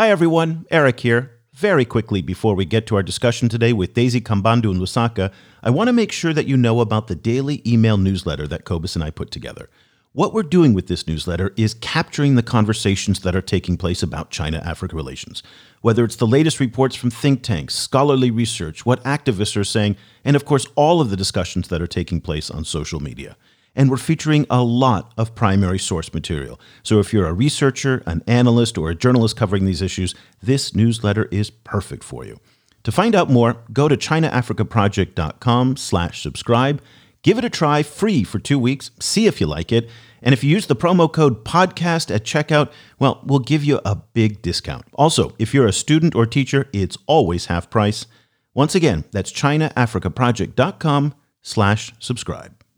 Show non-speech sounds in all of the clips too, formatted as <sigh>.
Hi, everyone. Eric here. Very quickly, before we get to our discussion today with Daisy Kambandu and Lusaka, I want to make sure that you know about the daily email newsletter that Cobus and I put together. What we're doing with this newsletter is capturing the conversations that are taking place about China Africa relations. Whether it's the latest reports from think tanks, scholarly research, what activists are saying, and of course, all of the discussions that are taking place on social media. And we're featuring a lot of primary source material. So if you're a researcher, an analyst, or a journalist covering these issues, this newsletter is perfect for you. To find out more, go to chinaafricaproject.com slash subscribe Give it a try free for two weeks, see if you like it. And if you use the promo code podcast at checkout, well, we'll give you a big discount. Also, if you're a student or teacher, it's always half price. Once again, that's chinaafricaproject.com slash subscribe.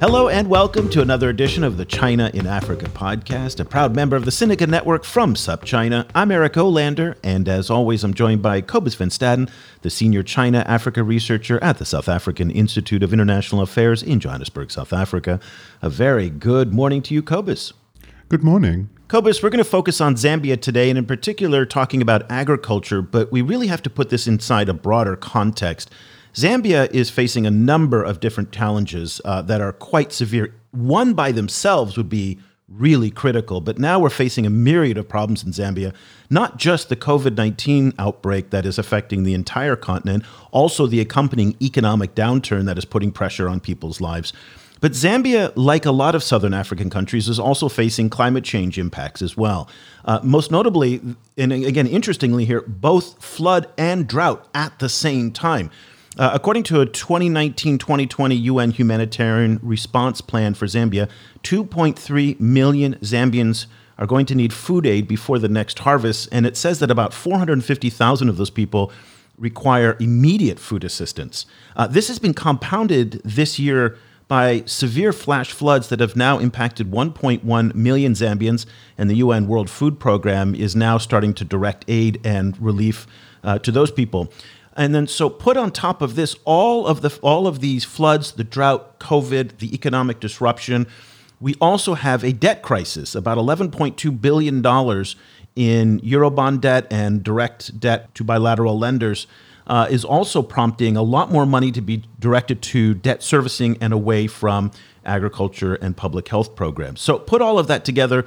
Hello and welcome to another edition of the China in Africa podcast, a proud member of the Sinica Network from SupChina. I'm Eric Olander, and as always, I'm joined by Cobus Van Staden, the senior China Africa researcher at the South African Institute of International Affairs in Johannesburg, South Africa. A very good morning to you, Cobus. Good morning. Cobus, we're going to focus on Zambia today, and in particular, talking about agriculture, but we really have to put this inside a broader context. Zambia is facing a number of different challenges uh, that are quite severe. One by themselves would be really critical, but now we're facing a myriad of problems in Zambia, not just the COVID 19 outbreak that is affecting the entire continent, also the accompanying economic downturn that is putting pressure on people's lives. But Zambia, like a lot of southern African countries, is also facing climate change impacts as well. Uh, most notably, and again, interestingly here, both flood and drought at the same time. Uh, according to a 2019 2020 UN humanitarian response plan for Zambia, 2.3 million Zambians are going to need food aid before the next harvest. And it says that about 450,000 of those people require immediate food assistance. Uh, this has been compounded this year by severe flash floods that have now impacted 1.1 million Zambians, and the UN World Food Program is now starting to direct aid and relief uh, to those people. And then so put on top of this all of the all of these floods, the drought, COVID, the economic disruption, we also have a debt crisis, about 11.2 billion dollars in eurobond debt and direct debt to bilateral lenders. Uh, is also prompting a lot more money to be directed to debt servicing and away from agriculture and public health programs. So, put all of that together,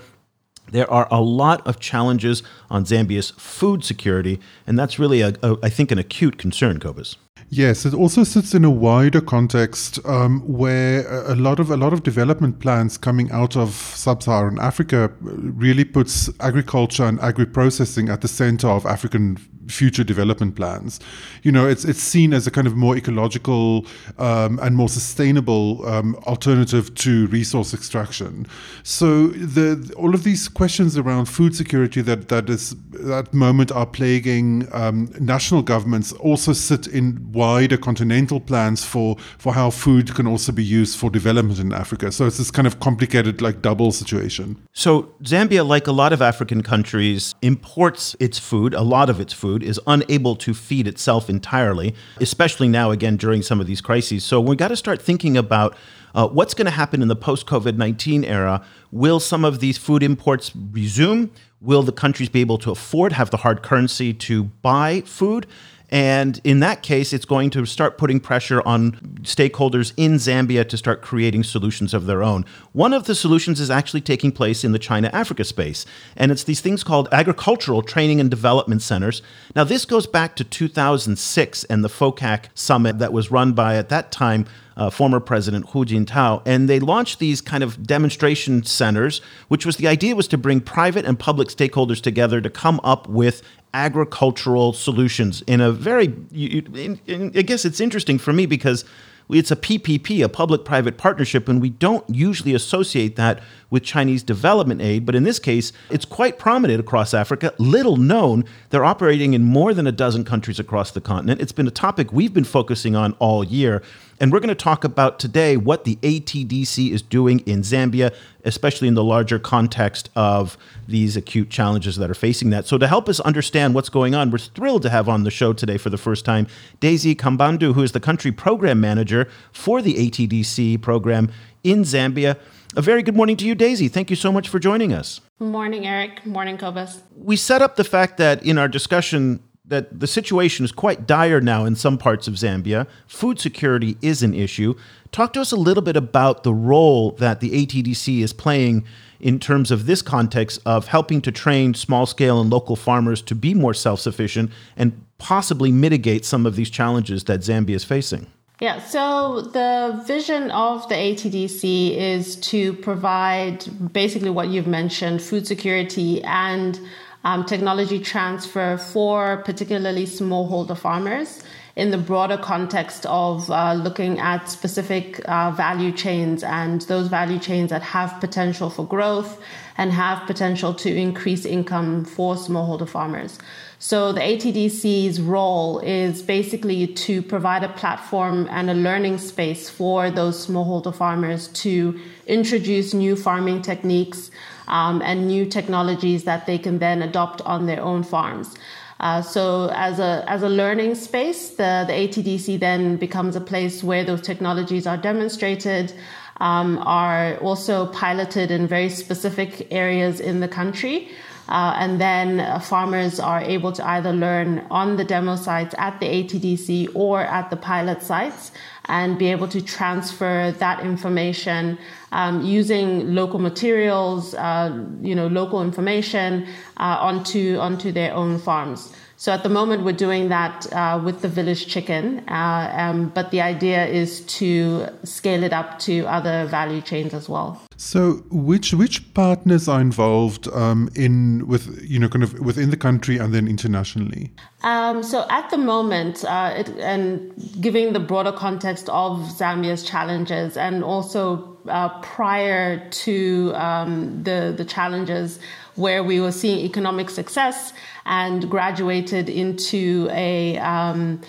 there are a lot of challenges on Zambia's food security, and that's really, a, a, I think, an acute concern, Cobus. Yes, it also sits in a wider context um, where a lot of a lot of development plans coming out of sub-Saharan Africa really puts agriculture and agri-processing at the center of African future development plans. You know, it's it's seen as a kind of more ecological um, and more sustainable um, alternative to resource extraction. So the all of these questions around food security that that is that moment are plaguing um, national governments also sit in wider continental plans for for how food can also be used for development in Africa. So it's this kind of complicated like double situation. So Zambia, like a lot of African countries, imports its food, a lot of its food is unable to feed itself entirely, especially now, again, during some of these crises. So we got to start thinking about uh, what's going to happen in the post COVID 19 era. Will some of these food imports resume? Will the countries be able to afford, have the hard currency to buy food? And in that case, it's going to start putting pressure on stakeholders in Zambia to start creating solutions of their own. One of the solutions is actually taking place in the China Africa space, and it's these things called agricultural training and development centers. Now, this goes back to 2006 and the FOCAC summit that was run by, at that time, uh, former President Hu Jintao, and they launched these kind of demonstration centers, which was the idea was to bring private and public stakeholders together to come up with agricultural solutions in a very, in, in, I guess it's interesting for me because it's a PPP, a public private partnership, and we don't usually associate that with Chinese development aid, but in this case, it's quite prominent across Africa, little known. They're operating in more than a dozen countries across the continent. It's been a topic we've been focusing on all year. And we're going to talk about today what the ATDC is doing in Zambia, especially in the larger context of these acute challenges that are facing that. So, to help us understand what's going on, we're thrilled to have on the show today for the first time Daisy Kambandu, who is the country program manager for the ATDC program in Zambia. A very good morning to you, Daisy. Thank you so much for joining us. Morning, Eric. Morning, Cobus. We set up the fact that in our discussion that the situation is quite dire now in some parts of Zambia. Food security is an issue. Talk to us a little bit about the role that the ATDC is playing in terms of this context of helping to train small scale and local farmers to be more self sufficient and possibly mitigate some of these challenges that Zambia is facing. Yeah, so the vision of the ATDC is to provide basically what you've mentioned food security and um, technology transfer for particularly smallholder farmers in the broader context of uh, looking at specific uh, value chains and those value chains that have potential for growth and have potential to increase income for smallholder farmers. So the ATDC's role is basically to provide a platform and a learning space for those smallholder farmers to introduce new farming techniques, um, and new technologies that they can then adopt on their own farms. Uh, so as a as a learning space, the, the ATDC then becomes a place where those technologies are demonstrated, um, are also piloted in very specific areas in the country. Uh, and then uh, farmers are able to either learn on the demo sites at the ATDC or at the pilot sites and be able to transfer that information um, using local materials, uh, you know, local information uh, onto onto their own farms. So at the moment, we're doing that uh, with the village chicken, uh, um, but the idea is to scale it up to other value chains as well. So, which which partners are involved um, in with you know kind of within the country and then internationally? Um, so, at the moment, uh, it, and giving the broader context of Zambia's challenges, and also uh, prior to um, the the challenges where we were seeing economic success and graduated into a um,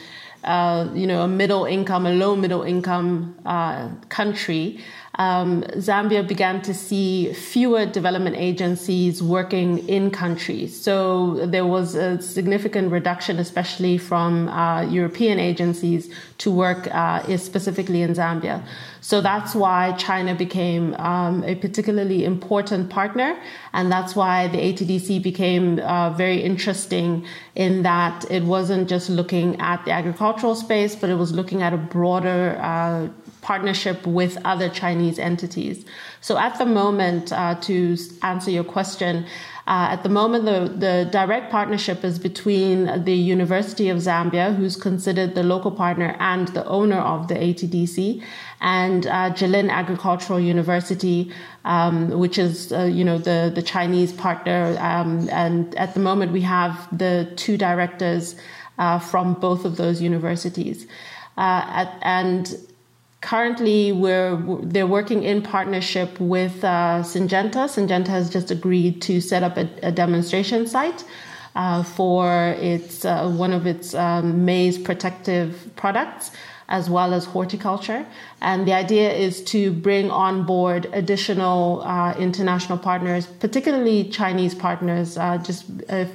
uh, you know a middle income, a low middle income uh, country um, Zambia began to see fewer development agencies working in country. So there was a significant reduction, especially from uh, European agencies, to work uh, specifically in Zambia. So that's why China became um, a particularly important partner, and that's why the ATDC became uh, very interesting in that it wasn't just looking at the agricultural space, but it was looking at a broader uh, partnership with other Chinese entities. So at the moment, uh, to answer your question, uh, at the moment, the, the direct partnership is between the University of Zambia, who's considered the local partner and the owner of the ATDC, and uh, Jilin Agricultural University, um, which is uh, you know the the Chinese partner. Um, and at the moment, we have the two directors uh, from both of those universities, uh, at, and currently we're they're working in partnership with uh, Syngenta. Syngenta has just agreed to set up a, a demonstration site uh, for its uh, one of its um, maize protective products as well as horticulture. And the idea is to bring on board additional uh, international partners, particularly Chinese partners, uh, just uh,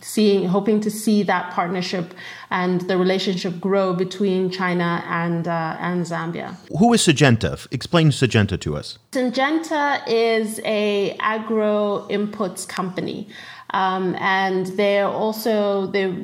seeing, hoping to see that partnership and the relationship grow between China and, uh, and Zambia. Who is Syngenta? Explain Syngenta to us. Syngenta is a agro inputs company. Um, and they're also they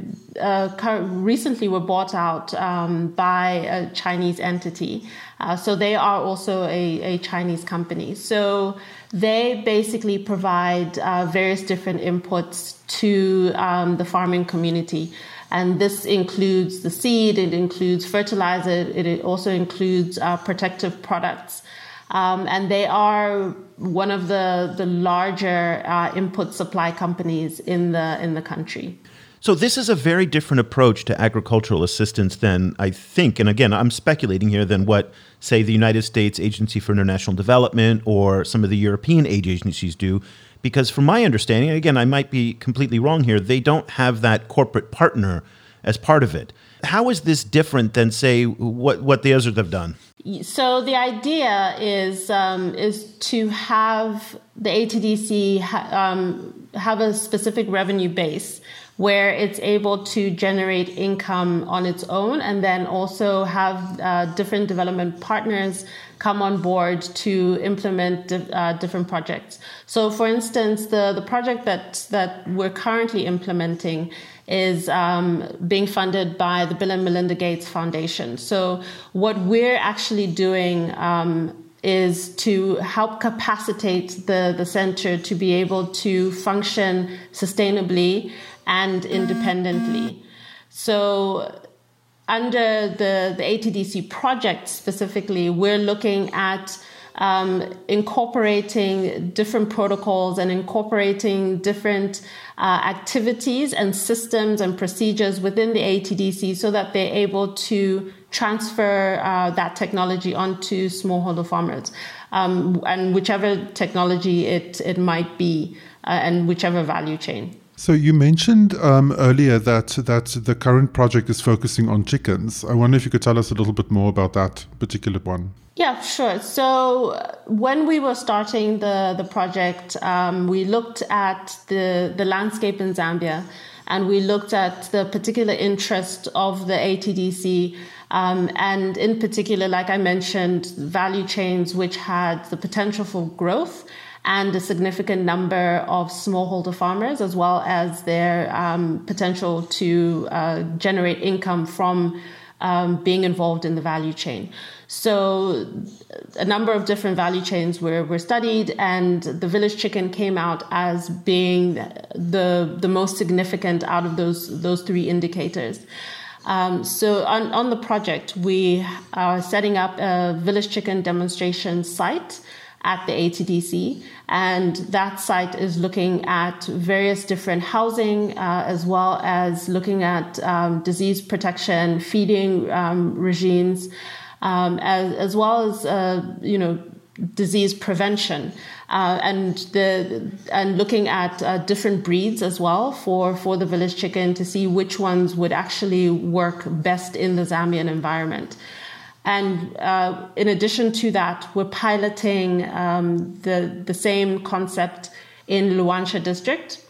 uh, recently were bought out um, by a Chinese entity. Uh, so they are also a, a, Chinese company. So they basically provide uh, various different inputs to um, the farming community. And this includes the seed, it includes fertilizer, it also includes uh, protective products. Um, and they are one of the the larger uh, input supply companies in the in the country. So this is a very different approach to agricultural assistance than I think, and again, I'm speculating here, than what, say, the United States Agency for International Development or some of the European aid agencies do. Because from my understanding, again, I might be completely wrong here, they don't have that corporate partner as part of it. How is this different than, say, what, what the others have done? So the idea is um, is to have the ATDC ha- um, have a specific revenue base where it's able to generate income on its own and then also have uh, different development partners come on board to implement uh, different projects. So, for instance, the, the project that, that we're currently implementing is um, being funded by the Bill and Melinda Gates Foundation. So, what we're actually doing um, is to help capacitate the, the center to be able to function sustainably and independently. So, under the, the ATDC project specifically, we're looking at um, incorporating different protocols and incorporating different uh, activities and systems and procedures within the ATDC so that they're able to transfer uh, that technology onto smallholder farmers um, and whichever technology it, it might be uh, and whichever value chain. So you mentioned um, earlier that that the current project is focusing on chickens. I wonder if you could tell us a little bit more about that particular one. Yeah, sure. So uh, when we were starting the the project, um, we looked at the the landscape in Zambia, and we looked at the particular interest of the ATDC. Um, and in particular, like I mentioned, value chains which had the potential for growth and a significant number of smallholder farmers, as well as their um, potential to uh, generate income from um, being involved in the value chain. So, a number of different value chains were, were studied, and the village chicken came out as being the, the most significant out of those, those three indicators. Um, so on, on the project, we are setting up a village chicken demonstration site at the ATDC. And that site is looking at various different housing uh, as well as looking at um, disease protection, feeding um, regimes, um, as, as well as, uh, you know, disease prevention. Uh, and the and looking at uh, different breeds as well for for the village chicken to see which ones would actually work best in the Zambian environment. And uh, in addition to that, we're piloting um, the, the same concept in Luanshya district,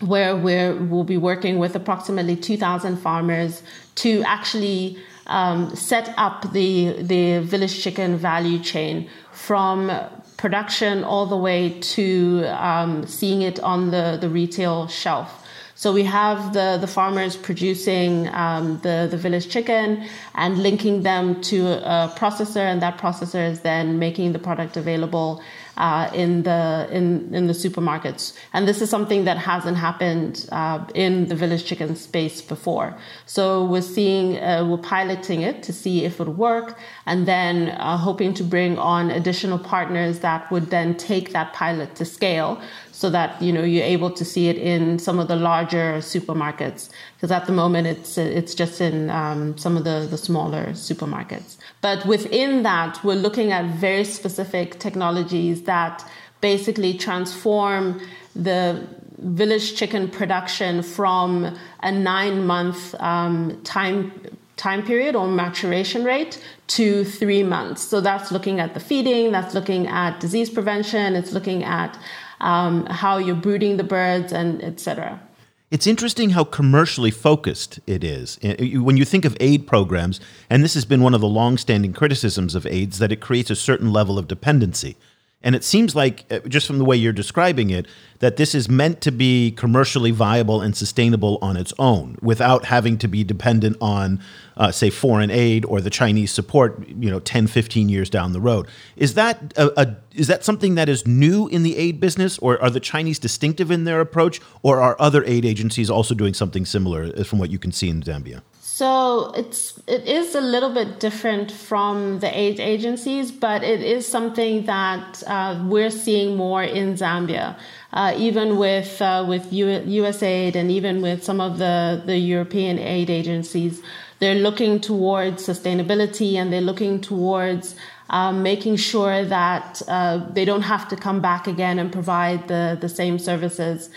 where we will be working with approximately 2,000 farmers to actually um, set up the, the village chicken value chain from production all the way to um, seeing it on the, the retail shelf. So we have the, the farmers producing um, the, the village chicken and linking them to a processor, and that processor is then making the product available uh, in the in in the supermarkets. And this is something that hasn't happened uh, in the village chicken space before. So we're seeing uh, we're piloting it to see if it would work, and then uh, hoping to bring on additional partners that would then take that pilot to scale so that you know you're able to see it in some of the larger supermarkets because at the moment it's it's just in um, some of the the smaller supermarkets but within that we're looking at very specific technologies that basically transform the village chicken production from a nine month um, time time period or maturation rate to three months. So that's looking at the feeding, that's looking at disease prevention, it's looking at um, how you're brooding the birds, and etc. It's interesting how commercially focused it is. When you think of aid programs, and this has been one of the long-standing criticisms of aids, that it creates a certain level of dependency. And it seems like, uh, just from the way you're describing it, that this is meant to be commercially viable and sustainable on its own without having to be dependent on, uh, say, foreign aid or the Chinese support, you know, 10, 15 years down the road. Is that, a, a, is that something that is new in the aid business, or are the Chinese distinctive in their approach, or are other aid agencies also doing something similar uh, from what you can see in Zambia? So it's it is a little bit different from the aid agencies, but it is something that uh, we're seeing more in Zambia, uh, even with uh, with U- USAID and even with some of the the European aid agencies. They're looking towards sustainability and they're looking towards um, making sure that uh, they don't have to come back again and provide the the same services.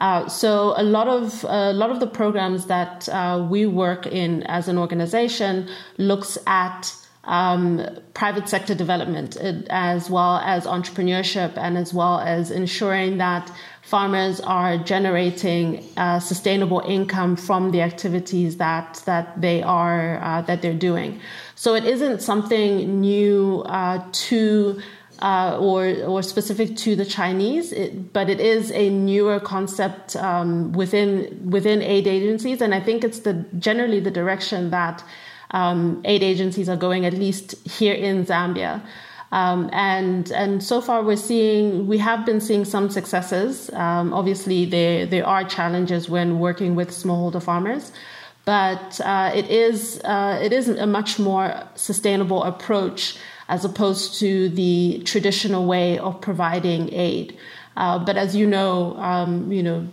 Uh, so a lot of a lot of the programs that uh, we work in as an organization looks at um, private sector development uh, as well as entrepreneurship and as well as ensuring that farmers are generating uh, sustainable income from the activities that that they are uh, that they're doing. So it isn't something new to uh, or or specific to the Chinese, it, but it is a newer concept um, within within aid agencies, and I think it's the generally the direction that um, aid agencies are going, at least here in Zambia. Um, and and so far we're seeing we have been seeing some successes. Um, obviously, there there are challenges when working with smallholder farmers, but uh, it is uh, it is a much more sustainable approach as opposed to the traditional way of providing aid. Uh, but as you know, um, you know,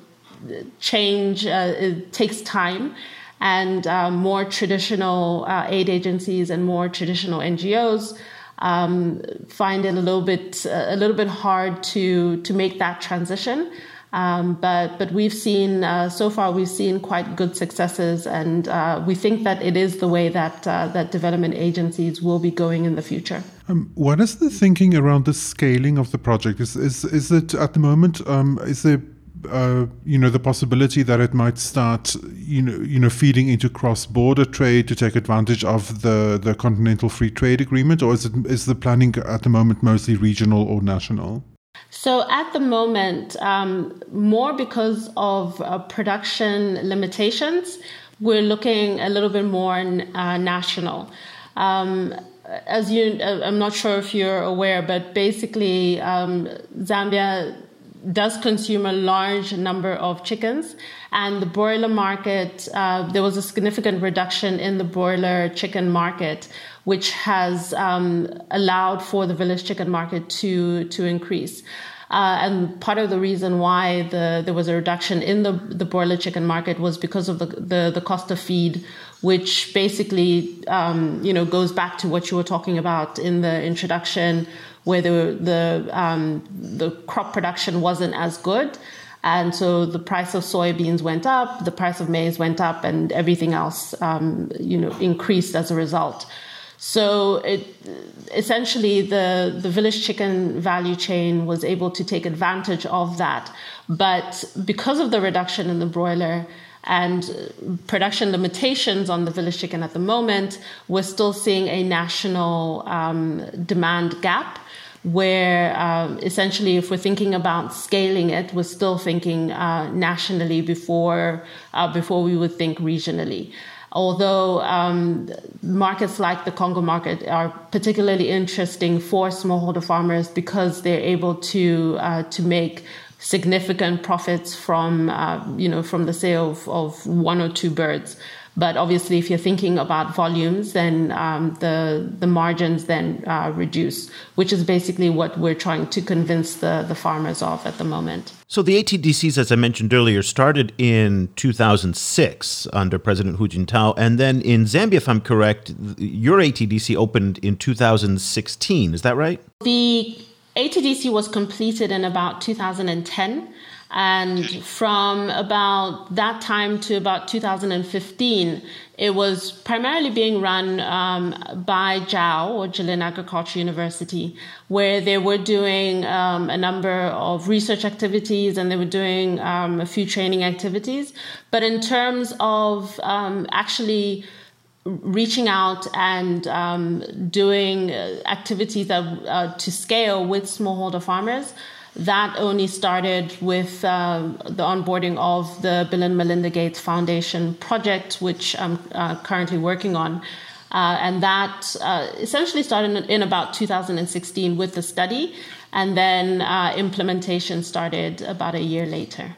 change uh, takes time, and uh, more traditional uh, aid agencies and more traditional NGOs um, find it a little bit a little bit hard to to make that transition. Um, but but we've seen uh, so far we've seen quite good successes, and uh, we think that it is the way that uh, that development agencies will be going in the future. Um, what is the thinking around the scaling of the project? Is is is it at the moment? Um, is there uh, you know the possibility that it might start you know you know feeding into cross-border trade to take advantage of the the continental free trade agreement or is it is the planning at the moment mostly regional or national so at the moment, um, more because of uh, production limitations, we're looking a little bit more uh, national. Um, as you, uh, I'm not sure if you're aware, but basically, um, Zambia does consume a large number of chickens, and the broiler market, uh, there was a significant reduction in the broiler chicken market, which has um, allowed for the village chicken market to to increase. Uh, and part of the reason why the, there was a reduction in the, the broiler chicken market was because of the, the, the cost of feed, which basically um, you know goes back to what you were talking about in the introduction, where the the um, the crop production wasn't as good. And so the price of soybeans went up, the price of maize went up, and everything else, um, you know, increased as a result. So it essentially the the village chicken value chain was able to take advantage of that, but because of the reduction in the broiler and production limitations on the village chicken at the moment, we're still seeing a national um, demand gap. Where um, essentially, if we're thinking about scaling it, we're still thinking uh, nationally before uh, before we would think regionally although um, markets like the Congo market are particularly interesting for smallholder farmers because they're able to uh, to make significant profits from uh, you know from the sale of, of one or two birds. But obviously, if you're thinking about volumes, then um, the the margins then uh, reduce, which is basically what we're trying to convince the the farmers of at the moment. So the ATDCs, as I mentioned earlier, started in 2006 under President Hu Jintao, and then in Zambia, if I'm correct, your ATDC opened in 2016. Is that right? The ATDC was completed in about 2010. And from about that time to about 2015, it was primarily being run um, by JAU, or Jilin Agriculture University, where they were doing um, a number of research activities and they were doing um, a few training activities. But in terms of um, actually reaching out and um, doing uh, activities that, uh, to scale with smallholder farmers, that only started with uh, the onboarding of the Bill and Melinda Gates Foundation project, which I'm uh, currently working on. Uh, and that uh, essentially started in, about 2016 with the study, and then uh, implementation started about a year later.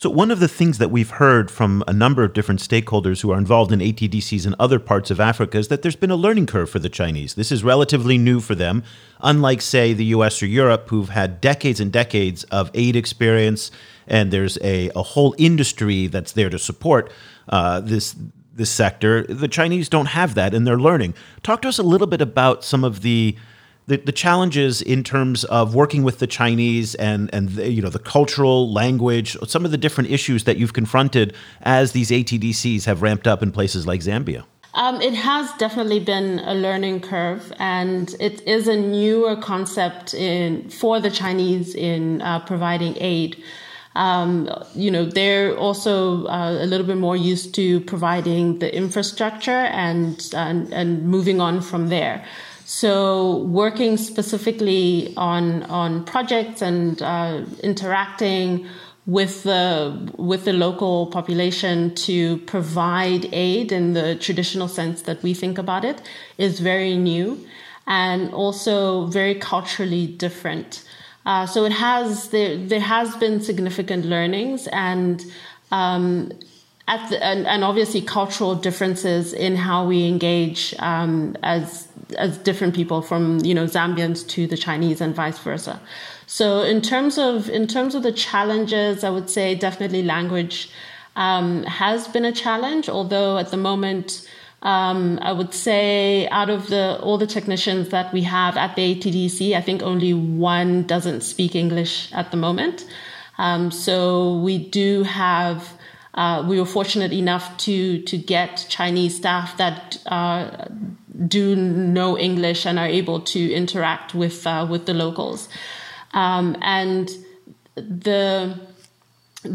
So, one of the things that we've heard from a number of different stakeholders who are involved in ATDCs in other parts of Africa is that there's been a learning curve for the Chinese. This is relatively new for them, unlike, say, the US or Europe, who've had decades and decades of aid experience, and there's a, a whole industry that's there to support uh, this. This sector, the Chinese don't have that, and they're learning. Talk to us a little bit about some of the the, the challenges in terms of working with the Chinese and and the, you know the cultural language, some of the different issues that you've confronted as these ATDCs have ramped up in places like Zambia. Um, it has definitely been a learning curve, and it is a newer concept in for the Chinese in uh, providing aid. Um, you know, they're also uh, a little bit more used to providing the infrastructure and, and and moving on from there. So working specifically on on projects and uh, interacting with the with the local population to provide aid in the traditional sense that we think about it is very new and also very culturally different. Uh, so it has there there has been significant learnings and um, the, and, and, obviously cultural differences in how we engage um, as as different people from you know Zambians to the Chinese and vice versa. So in terms of in terms of the challenges, I would say definitely language um, has been a challenge. Although at the moment, um, I would say out of the all the technicians that we have at the ATDC, I think only one doesn't speak English at the moment. Um, so we do have uh, we were fortunate enough to to get Chinese staff that uh, do know English and are able to interact with uh, with the locals, um, and the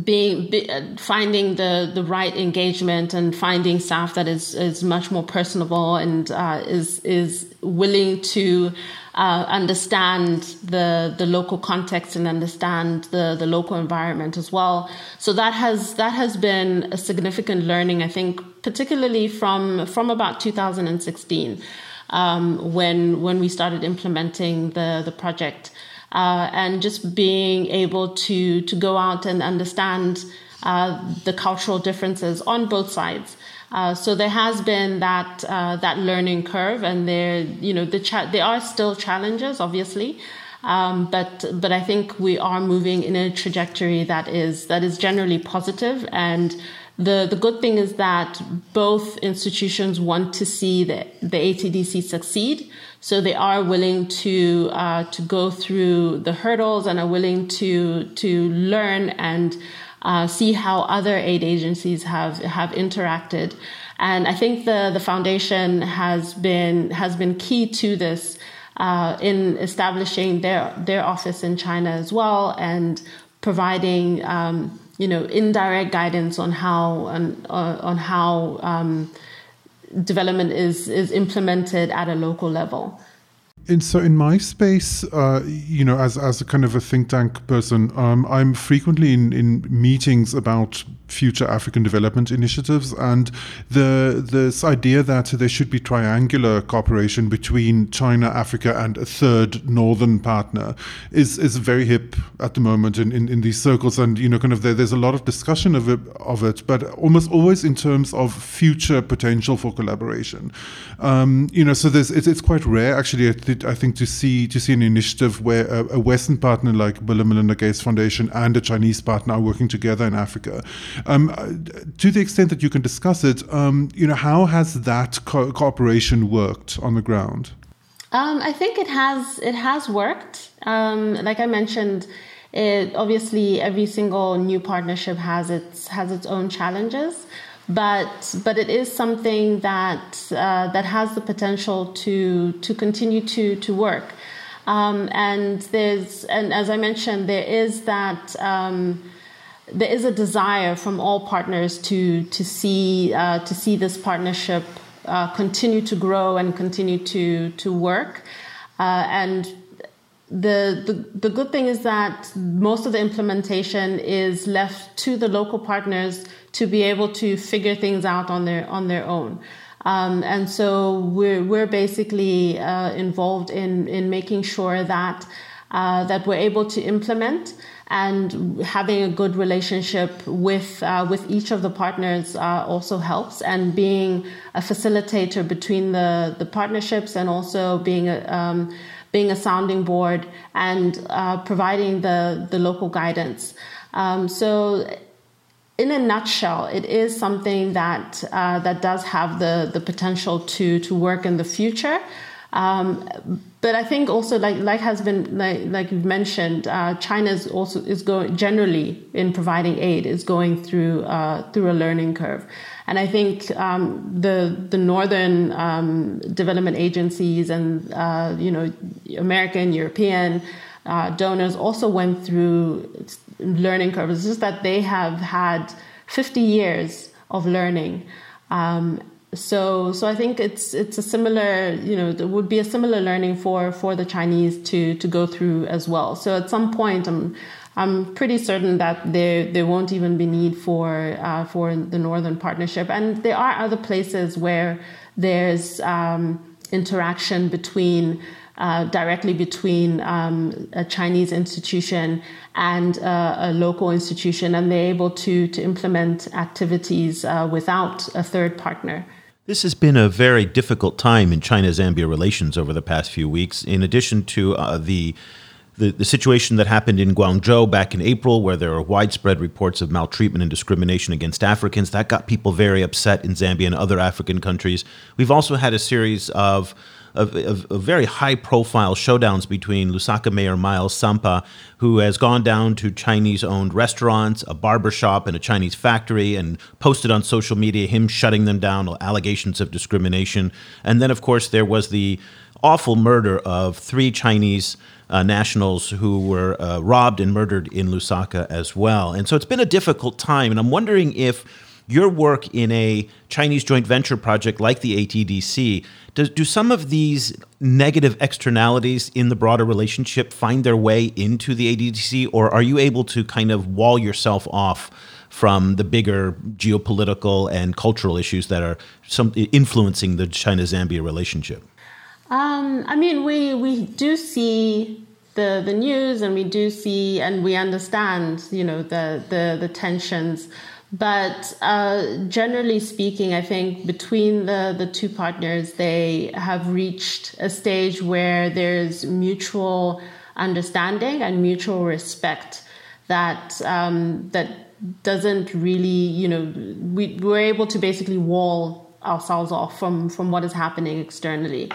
being be, uh, finding the the right engagement and finding staff that is is much more personable and uh, is is willing to uh, understand the the local context and understand the the local environment as well. So that has that has been a significant learning, I think, particularly from from about 2016, um, when when we started implementing the the project, uh, and just being able to to go out and understand uh, the cultural differences on both sides. Uh, so there has been that uh, that learning curve, and there you know the cha- there are still challenges, obviously, um, but but I think we are moving in a trajectory that is that is generally positive and. The, the good thing is that both institutions want to see the, the ATDC succeed. So they are willing to uh, to go through the hurdles and are willing to to learn and uh, see how other aid agencies have have interacted. And I think the the foundation has been has been key to this uh, in establishing their their office in China as well and providing um, you know indirect guidance on how on, uh, on how um, development is is implemented at a local level. And so in my space, uh, you know, as, as a kind of a think tank person, um, I'm frequently in, in meetings about future African development initiatives and the this idea that there should be triangular cooperation between China, Africa, and a third northern partner is is very hip at the moment in, in, in these circles. And you know, kind of there, there's a lot of discussion of it, of it, but almost always in terms of future potential for collaboration. Um, you know, so there's it's, it's quite rare actually. I, think to see to see an initiative where a, a Western partner like Bill and Melinda Gates Foundation and a Chinese partner are working together in Africa. Um, to the extent that you can discuss it, um, you know, how has that co- cooperation worked on the ground? Um, I think it has. It has worked. Um, like I mentioned, it obviously every single new partnership has its has its own challenges, but but it is something that uh, that has the potential to to continue to to work. Um, and there's and as I mentioned, there is that um, there is a desire from all partners to to see uh, to see this partnership uh, continue to grow and continue to to work, uh, and the, the the good thing is that most of the implementation is left to the local partners to be able to figure things out on their on their own. Um, and so we're we're basically uh, involved in in making sure that uh, that we're able to implement and having a good relationship with uh, with each of the partners uh, also helps and being a facilitator between the the partnerships and also being a um, being a sounding board and uh, providing the the local guidance um, so in a nutshell, it is something that uh, that does have the the potential to to work in the future. Um, but I think also like like has been like like you've mentioned, uh, China is also is going generally in providing aid is going through uh, through a learning curve, and I think um, the the northern um, development agencies and uh, you know American European uh, donors also went through learning curve. It's just that they have had 50 years of learning. Um, so so I think it's it's a similar you know there would be a similar learning for for the Chinese to to go through as well. So at some point I'm I'm pretty certain that there there won't even be need for uh, for the Northern Partnership, and there are other places where there's um, interaction between. Uh, directly between um, a Chinese institution and uh, a local institution, and they're able to to implement activities uh, without a third partner. This has been a very difficult time in China Zambia relations over the past few weeks. In addition to uh, the, the, the situation that happened in Guangzhou back in April, where there were widespread reports of maltreatment and discrimination against Africans, that got people very upset in Zambia and other African countries. We've also had a series of of, of, of very high profile showdowns between Lusaka Mayor Miles Sampa, who has gone down to Chinese owned restaurants, a barber shop, and a Chinese factory and posted on social media him shutting them down, allegations of discrimination. And then, of course, there was the awful murder of three Chinese uh, nationals who were uh, robbed and murdered in Lusaka as well. And so it's been a difficult time. And I'm wondering if your work in a Chinese joint venture project like the ATDC, does, do some of these negative externalities in the broader relationship find their way into the ATDC, or are you able to kind of wall yourself off from the bigger geopolitical and cultural issues that are some, influencing the China Zambia relationship? Um, I mean, we, we do see the, the news and we do see and we understand, you know, the, the, the tensions. But uh, generally speaking, I think between the, the two partners, they have reached a stage where there's mutual understanding and mutual respect that um, that doesn't really, you know, we, we're able to basically wall ourselves off from, from what is happening externally.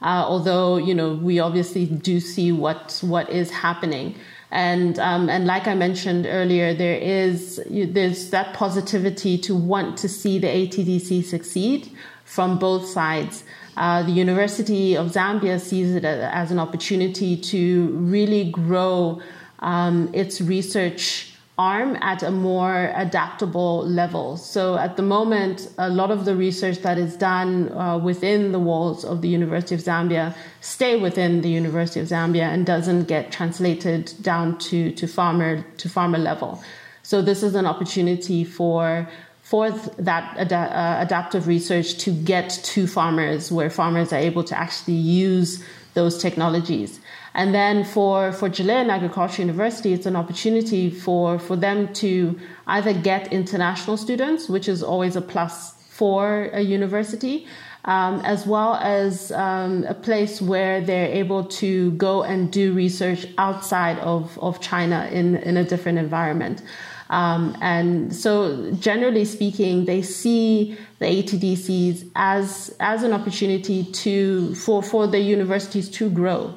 Uh, although, you know, we obviously do see what what is happening. And um, and like I mentioned earlier, there is there's that positivity to want to see the ATDC succeed from both sides. Uh, the University of Zambia sees it as an opportunity to really grow um, its research arm at a more adaptable level. So at the moment, a lot of the research that is done uh, within the walls of the University of Zambia stay within the University of Zambia and doesn't get translated down to, to farmer to farmer level. So this is an opportunity for for that ad- uh, adaptive research to get to farmers where farmers are able to actually use those technologies. And then for, for Jilin Agriculture University, it's an opportunity for, for them to either get international students, which is always a plus for a university, um, as well as um, a place where they're able to go and do research outside of, of China in, in a different environment. Um, and so, generally speaking, they see the ATDCs as as an opportunity to for for the universities to grow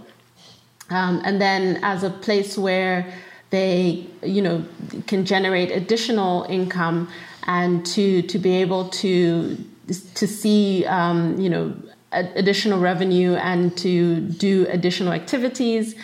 um, and then as a place where they you know can generate additional income and to to be able to to see um, you know additional revenue and to do additional activities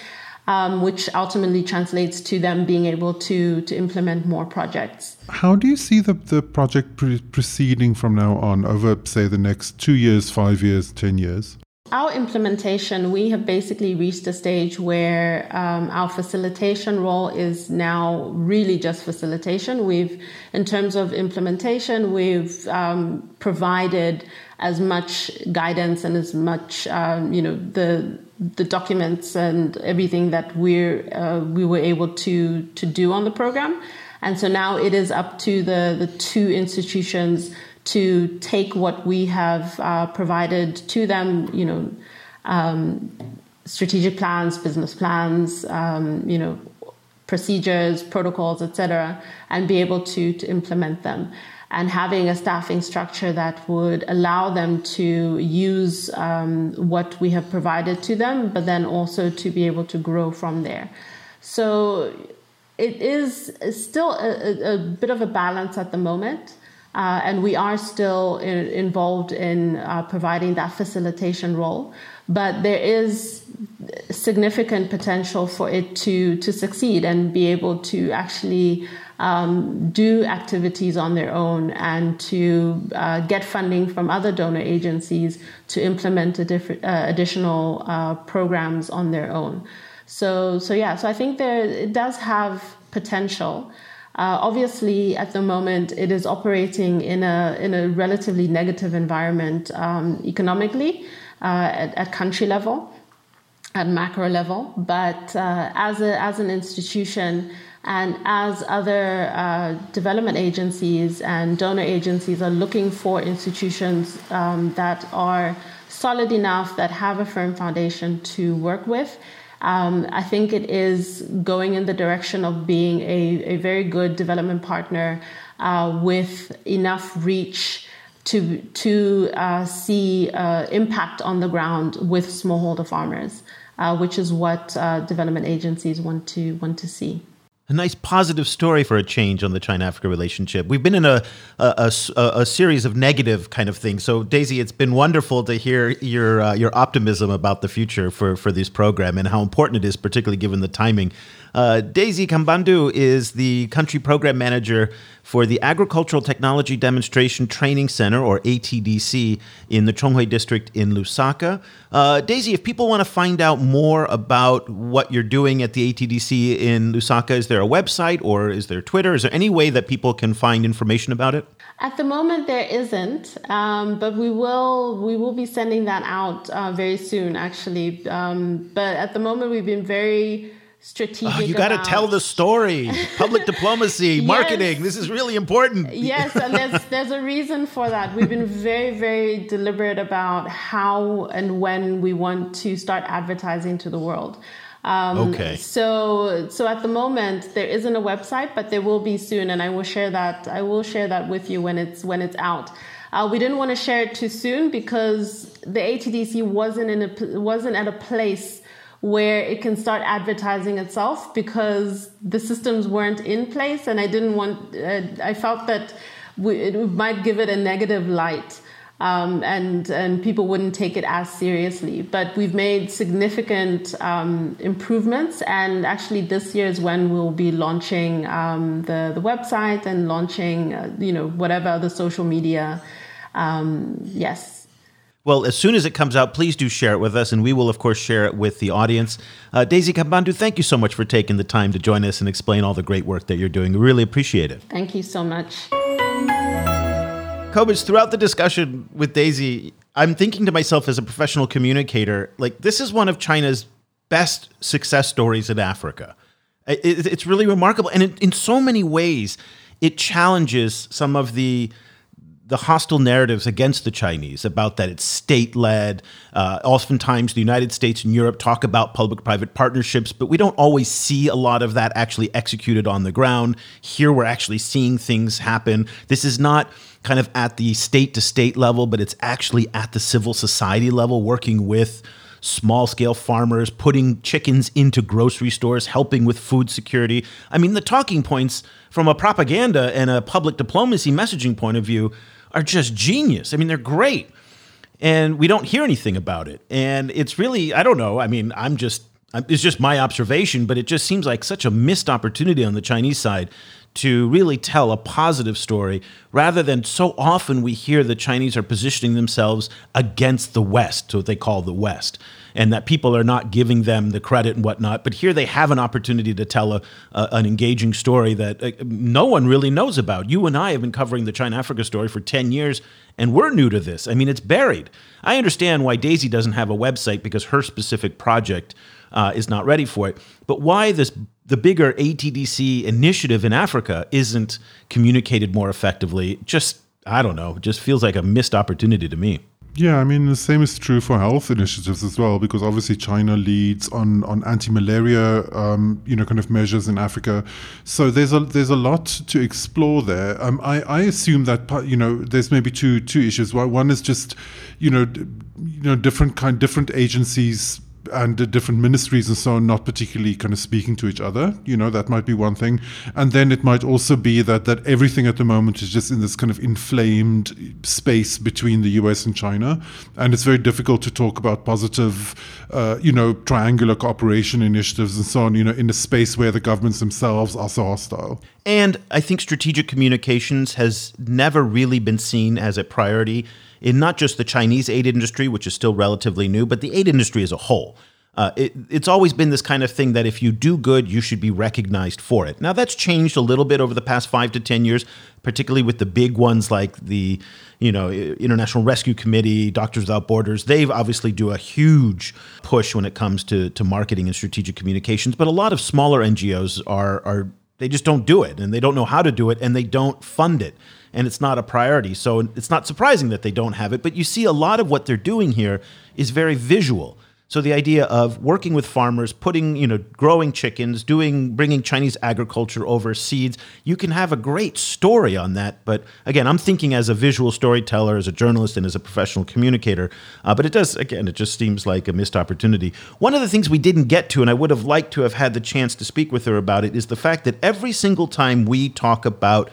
um, which ultimately translates to them being able to to implement more projects. How do you see the, the project pre- proceeding from now on over, say, the next two years, five years, ten years? Our implementation, we have basically reached a stage where um, our facilitation role is now really just facilitation. We've, in terms of implementation, we've um, provided as much guidance and as much, um, you know, the the documents and everything that we're uh, we were able to to do on the program. And so now it is up to the the two institutions to take what we have uh, provided to them, you know, um, strategic plans, business plans, um, you know, procedures, protocols, etc., and be able to, to implement them. And having a staffing structure that would allow them to use um, what we have provided to them, but then also to be able to grow from there. So it is still a, a bit of a balance at the moment. Uh, and we are still in, involved in uh, providing that facilitation role. But there is significant potential for it to, to succeed and be able to actually um, do activities on their own and to uh, get funding from other donor agencies to implement uh, additional uh, programs on their own. So, so yeah, so I think there it does have potential. Uh, obviously, at the moment, it is operating in a in a relatively negative environment um, economically uh, at, at, country level, at macro level. But uh, as a as an institution and as other uh, development agencies and donor agencies are looking for institutions um, that are solid enough, that have a firm foundation to work with um, I think it is going in the direction of being a, a very good development partner uh, with enough reach to to uh, see uh, impact on the ground with smallholder farmers, uh, which is what uh, development agencies want to want to see a nice positive story for a change on the China Africa relationship. We've been in a, a, a, a, series of negative kind of things. So, Daisy, it's been wonderful to hear your uh, your optimism about the future for, for this program and how important it is, particularly given the timing. Uh, Daisy Kambandu is the country program manager for the Agricultural Technology Demonstration Training Center, or ATDC, in the Chongwe district in Lusaka. Uh, Daisy, if people want to find out more about what you're doing at the ATDC in Lusaka, is there a website or is there Twitter? Is there any way that people can find information about it? At the moment, there isn't, um, but we will we will be sending that out uh, very soon, actually. Um, but at the moment, we've been very strategic. Oh, you got to tell the story. <laughs> Public diplomacy, yes. marketing. This is really important. Yes, and there's there's a reason for that. We've been very very deliberate about how and when we want to start advertising to the world. Um, okay. So so at the moment there isn't a website, but there will be soon, and I will share that. I will share that with you when it's when it's out. Uh, we didn't want to share it too soon because the ATDC wasn't in a wasn't at a place where it can start advertising itself because the systems weren't in place and I didn't want, uh, I felt that we, it might give it a negative light. Um, and and people wouldn't take it as seriously. But we've made significant um, improvements, and actually this year is when we'll be launching um, the the website and launching uh, you know whatever the social media. Um, yes, well, as soon as it comes out, please do share it with us, and we will, of course, share it with the audience. Uh, Daisy Kambandu, thank you so much for taking the time to join us and explain all the great work that you're doing. We really appreciate it. Thank you so much. Cobus, throughout the discussion with Daisy, I'm thinking to myself as a professional communicator, like, this is one of China's best success stories in Africa. It, it's really remarkable. And in, in so many ways, it challenges some of the the hostile narratives against the Chinese about that it's state led. Uh, oftentimes, the United States and Europe talk about public private partnerships, but we don't always see a lot of that actually executed on the ground. Here, we're actually seeing things happen. This is not kind of at the state to state level, but it's actually at the civil society level, working with small scale farmers, putting chickens into grocery stores, helping with food security. I mean, the talking points from a propaganda and a public diplomacy messaging point of view are just genius. I mean, they're great. And we don't hear anything about it. And it's really, I don't know. I mean, I'm just it's just my observation, but it just seems like such a missed opportunity on the Chinese side to really tell a positive story rather than so often we hear the Chinese are positioning themselves against the West, what they call the West, and that people are not giving them the credit and whatnot. But here they have an opportunity to tell a, a, an engaging story that uh, no one really knows about. You and I have been covering the China Africa story for 10 years, and we're new to this. I mean, it's buried. I understand why Daisy doesn't have a website because her specific project uh, is not ready for it. But why this the bigger ATDC initiative in Africa isn't communicated more effectively? Just I don't know. Just feels like a missed opportunity to me. Yeah, I mean the same is true for health initiatives as well, because obviously China leads on on anti-malaria, um, you know, kind of measures in Africa. So there's a there's a lot to explore there. Um, I I assume that you know there's maybe two two issues. One is just you know you know different kind different agencies and the different ministries and so on not particularly kind of speaking to each other you know that might be one thing. And then it might also be that that everything at the moment is just in this kind of inflamed space between the US and China. And it's very difficult to talk about positive uh, you know triangular cooperation initiatives and so on you know in a space where the governments themselves are so hostile. And i think strategic communications has never really been seen as a priority in not just the Chinese aid industry, which is still relatively new, but the aid industry as a whole. Uh, it, it's always been this kind of thing that if you do good, you should be recognized for it. Now that's changed a little bit over the past five to ten years, particularly with the big ones like the, you know, International Rescue Committee, Doctors Without Borders. They've obviously do a huge push when it comes to to marketing and strategic communications. But a lot of smaller NGOs are are they just don't do it, and they don't know how to do it, and they don't fund it and it's not a priority. So it's not surprising that they don't have it. But you see, a lot of what they're doing here is very visual. So the idea of working with farmers, putting, you know, growing chickens, doing, bringing Chinese agriculture over seeds, you can have a great story on that. But again, I'm thinking as a visual storyteller, as a journalist, and as a professional communicator. Uh, but it does, again, it just seems like a missed opportunity. One of the things we didn't get to, and I would have liked to have had the chance to speak with her about it, is the fact that every single time we talk about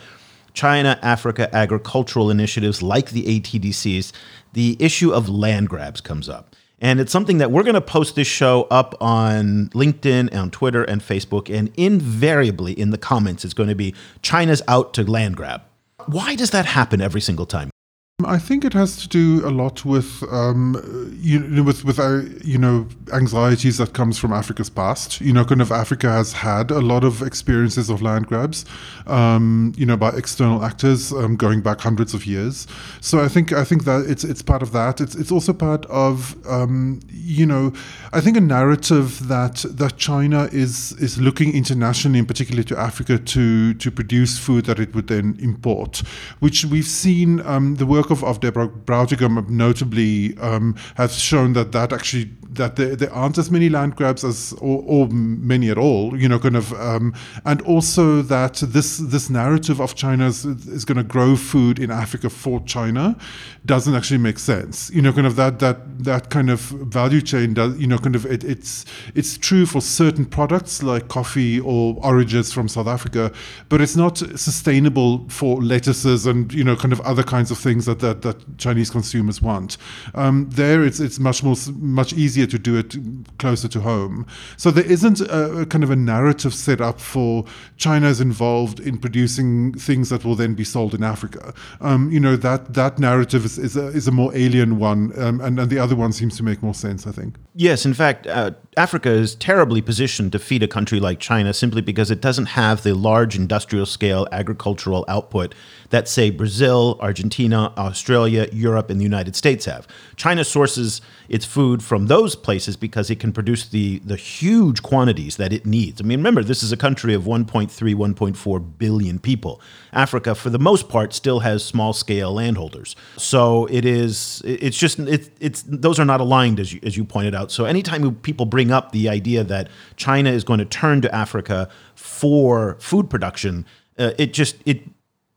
China Africa agricultural initiatives like the ATDCs, the issue of land grabs comes up. And it's something that we're going to post this show up on LinkedIn, on Twitter, and Facebook. And invariably in the comments, it's going to be China's out to land grab. Why does that happen every single time? I think it has to do a lot with um, you know, with with uh, you know anxieties that comes from Africa's past. You know, kind of Africa has had a lot of experiences of land grabs, um, you know, by external actors um, going back hundreds of years. So I think I think that it's it's part of that. It's it's also part of um, you know I think a narrative that that China is is looking internationally, in particular to Africa, to to produce food that it would then import, which we've seen um, the work work of, of Deborah Brautigam notably um, has shown that that actually that there, there aren't as many land grabs as or, or many at all you know kind of um, and also that this this narrative of China is, going to grow food in Africa for China doesn't actually make sense. You know kind of that that that kind of value chain does you know kind of it, it's it's true for certain products like coffee or oranges from South Africa but it's not sustainable for lettuces and you know kind of other kinds of things that that, that, Chinese consumers want. Um, there, it's it's much more much easier to do it closer to home. So there isn't a, a kind of a narrative set up for China is involved in producing things that will then be sold in Africa. Um, you know that that narrative is is a, is a more alien one, um, and and the other one seems to make more sense. I think. Yes, in fact, uh, Africa is terribly positioned to feed a country like China simply because it doesn't have the large industrial scale agricultural output that, say, Brazil, Argentina, Australia, Europe, and the United States have. China sources its food from those places because it can produce the, the huge quantities that it needs. I mean, remember, this is a country of 1.3, 1.4 billion people. Africa, for the most part, still has small scale landholders. So it is, it's just, it, it's, those are not aligned, as you, as you pointed out. So anytime people bring up the idea that China is going to turn to Africa for food production, uh, it just, it,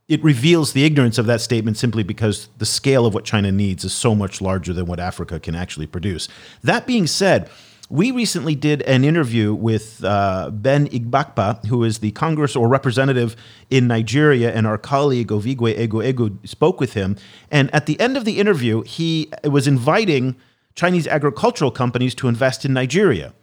it reveals the ignorance of that statement simply because the scale of what China needs is so much larger than what Africa can actually produce. That being said, we recently did an interview with uh, Ben Igbakpa, who is the Congress or representative in Nigeria, and our colleague Ovigwe Eguegu spoke with him. And at the end of the interview, he was inviting Chinese agricultural companies to invest in Nigeria.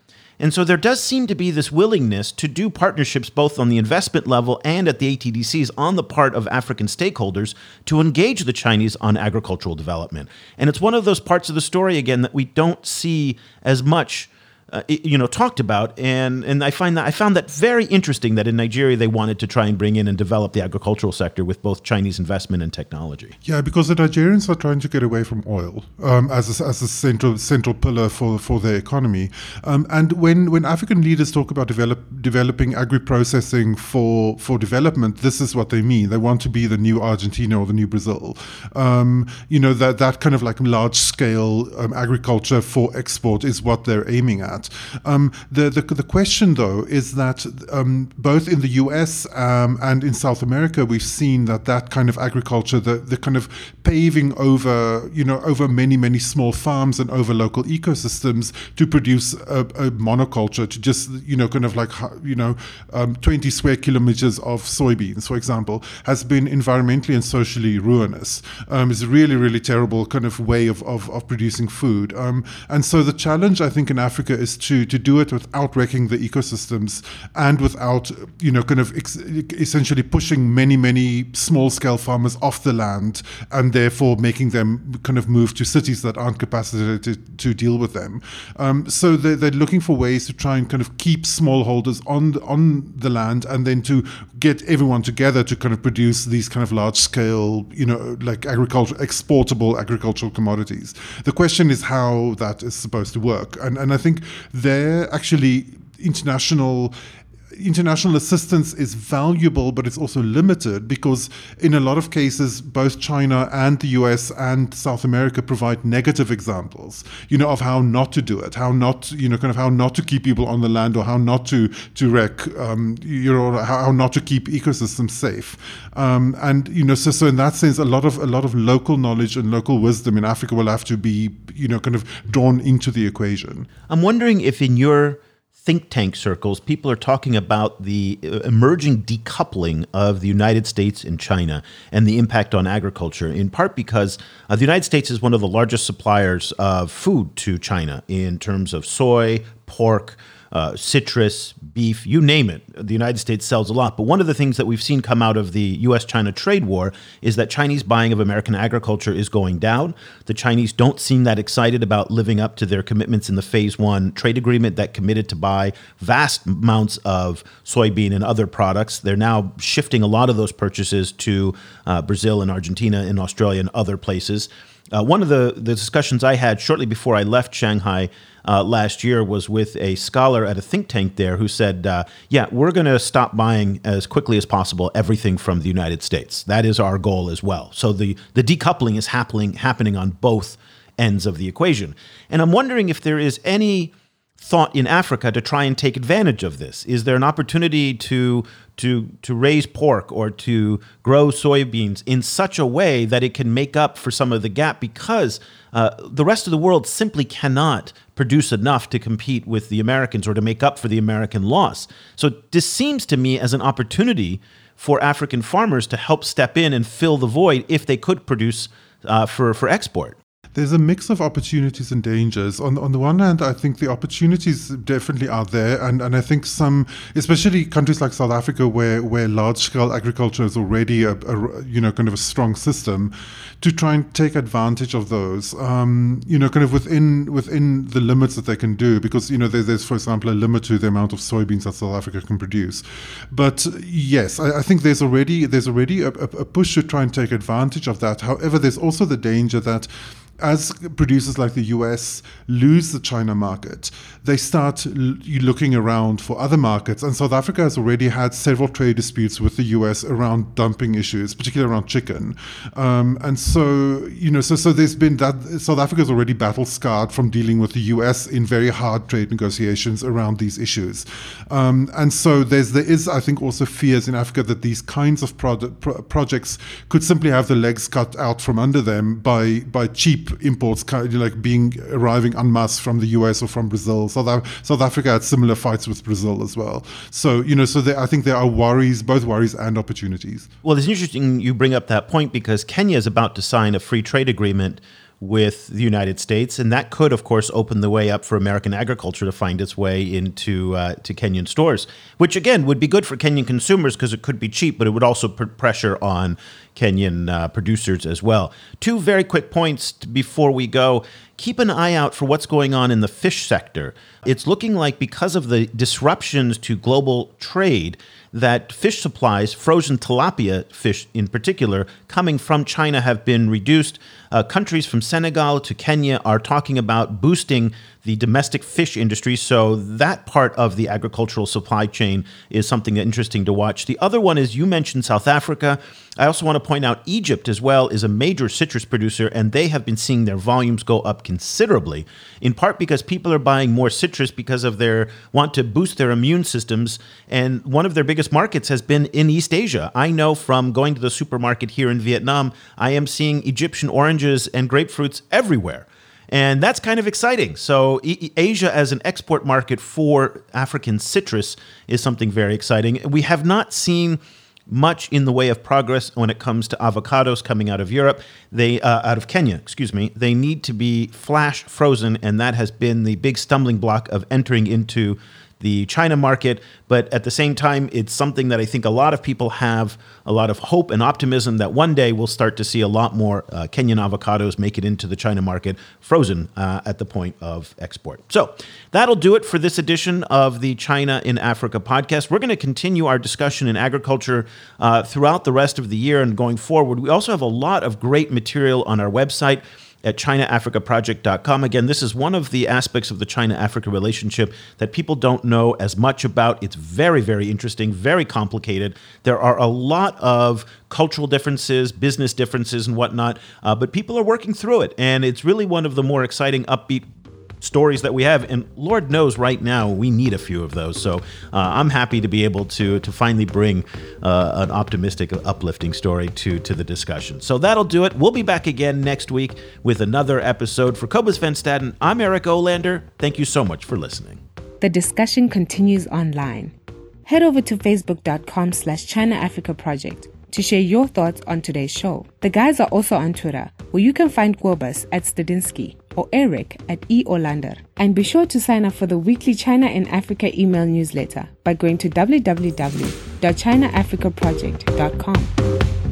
And so there does seem to be this willingness to do partnerships both on the investment level and at the ATDCs on the part of African stakeholders to engage the Chinese on agricultural development. And it's one of those parts of the story, again, that we don't see as much uh, you know talked about and and I find that I found that very interesting that in Nigeria they wanted to try and bring in and develop the agricultural sector with both Chinese investment and technology. Yeah, because the Nigerians are trying to get away from oil um, as a, as a central central pillar for for their economy. Um, and when when African leaders talk about develop, developing agri processing for for development, this is what they mean. They want to be the new Argentina or the new Brazil. Um, you know that that kind of like large scale um, agriculture for export is what they're aiming at that. Um, the, the, the question, though, is that um, both in the US um, and in South America, we've seen that that kind of agriculture, the, the kind of paving over, you know, over many, many small farms and over local ecosystems to produce a, a monoculture, to just, you know, kind of like, you know, um, 20 square kilometers of soybeans, for example, has been environmentally and socially ruinous. Um, it's a really, really terrible kind of way of, of, of producing food. Um, and so the challenge, I think, in Africa is is to to do it without wrecking the ecosystems and without you know kind of ex- essentially pushing many many small scale farmers off the land and therefore making them kind of move to cities that aren't capacitated to, to deal with them. Um, so they're, they're looking for ways to try and kind of keep smallholders on the, on the land and then to get everyone together to kind of produce these kind of large scale you know like agriculture exportable agricultural commodities. The question is how that is supposed to work, and and I think there actually international international assistance is valuable, but it's also limited because, in a lot of cases, both China and the US and South America provide negative examples, you know, of how not to do it, how not, you know, kind of how not to keep people on the land or how not to to wreck, um, you know, how not to keep ecosystems safe. Um, and you know, so so in that sense, a lot of a lot of local knowledge and local wisdom in Africa will have to be, you know, kind of drawn into the equation. I'm wondering if in your think tank circles, people are talking about the uh, emerging decoupling of the United States and China and the impact on agriculture, in part because uh, the United States is one of the largest suppliers of food to China in terms of soy, pork, uh, citrus, beef, you name it. The United States sells a lot. But one of the things that we've seen come out of the US China trade war is that Chinese buying of American agriculture is going down. The Chinese don't seem that excited about living up to their commitments in the phase one trade agreement that committed to buy vast amounts of soybean and other products. They're now shifting a lot of those purchases to uh, Brazil and Argentina and Australia and other places. Uh, one of the, the discussions I had shortly before I left Shanghai uh, last year was with a scholar at a think tank there who said, uh, Yeah, we're going to stop buying as quickly as possible everything from the United States. That is our goal as well. So the, the decoupling is happening, happening on both ends of the equation. And I'm wondering if there is any thought in Africa to try and take advantage of this? Is there an opportunity to to to raise pork or to grow soybeans in such a way that it can make up for some of the gap because uh, the rest of the world simply cannot produce enough to compete with the Americans or to make up for the American loss. So this seems to me as an opportunity for African farmers to help step in and fill the void if they could produce uh, for for export there's a mix of opportunities and dangers. On on the one hand, I think the opportunities definitely are there, and, and I think some, especially countries like South Africa, where where large scale agriculture is already a, a, you know kind of a strong system, to try and take advantage of those. Um, you know, kind of within within the limits that they can do, because you know there, there's for example a limit to the amount of soybeans that South Africa can produce. But yes, I, I think there's already there's already a, a push to try and take advantage of that. However, there's also the danger that as producers like the US lose the China market, they start l- looking around for other markets. And South Africa has already had several trade disputes with the US around dumping issues, particularly around chicken. Um, and so, you know, so, so there's been that South Africa is already battle scarred from dealing with the US in very hard trade negotiations around these issues. Um, and so there's, there is, I think, also fears in Africa that these kinds of pro- projects could simply have the legs cut out from under them by, by cheap imports kind of like being arriving en masse from the US or from Brazil. South, South Africa had similar fights with Brazil as well. So, you know, so there, I think there are worries, both worries and opportunities. Well, it's interesting you bring up that point because Kenya is about to sign a free trade agreement with the United States, and that could, of course, open the way up for American agriculture to find its way into uh, to Kenyan stores, which again would be good for Kenyan consumers because it could be cheap, but it would also put pressure on Kenyan uh, producers as well. Two very quick points before we go. Keep an eye out for what's going on in the fish sector. It's looking like because of the disruptions to global trade, that fish supplies, frozen tilapia fish in particular, coming from China have been reduced. Uh, countries from Senegal to Kenya are talking about boosting the domestic fish industry. So that part of the agricultural supply chain is something interesting to watch. The other one is you mentioned South Africa. I also want to point out Egypt as well is a major citrus producer, and they have been seeing their volumes go up considerably, in part because people are buying more citrus because of their want to boost their immune systems. And one of their biggest markets has been in East Asia. I know from going to the supermarket here in Vietnam, I am seeing Egyptian oranges and grapefruits everywhere. And that's kind of exciting. So, e- Asia as an export market for African citrus is something very exciting. We have not seen much in the way of progress when it comes to avocados coming out of Europe. They uh, out of Kenya, excuse me. They need to be flash frozen, and that has been the big stumbling block of entering into the China market. But at the same time, it's something that I think a lot of people have a lot of hope and optimism that one day we'll start to see a lot more uh, Kenyan avocados make it into the China market frozen uh, at the point of export. So that'll do it for this edition of the China in Africa podcast. We're going to continue our discussion in agriculture uh, throughout the rest of the year and going forward. We also have a lot of great material on our website at ChinaAfricaProject.com. Again, this is one of the aspects of the China Africa relationship that people don't know as much about. It's very, very interesting, very complicated. There are a lot of cultural differences, business differences, and whatnot, uh, but people are working through it. And it's really one of the more exciting, upbeat stories that we have, and Lord knows right now we need a few of those. So uh, I'm happy to be able to to finally bring uh, an optimistic, uplifting story to to the discussion. So that'll do it. We'll be back again next week with another episode for Cobus Van Staden. I'm Eric Olander. Thank you so much for listening. The discussion continues online. Head over to facebook.com slash China Africa Project to share your thoughts on today's show. The guys are also on Twitter, where you can find Cobus at stadenesque or Eric at E. Olander. And be sure to sign up for the weekly China and Africa email newsletter by going to www.chinaafricaproject.com.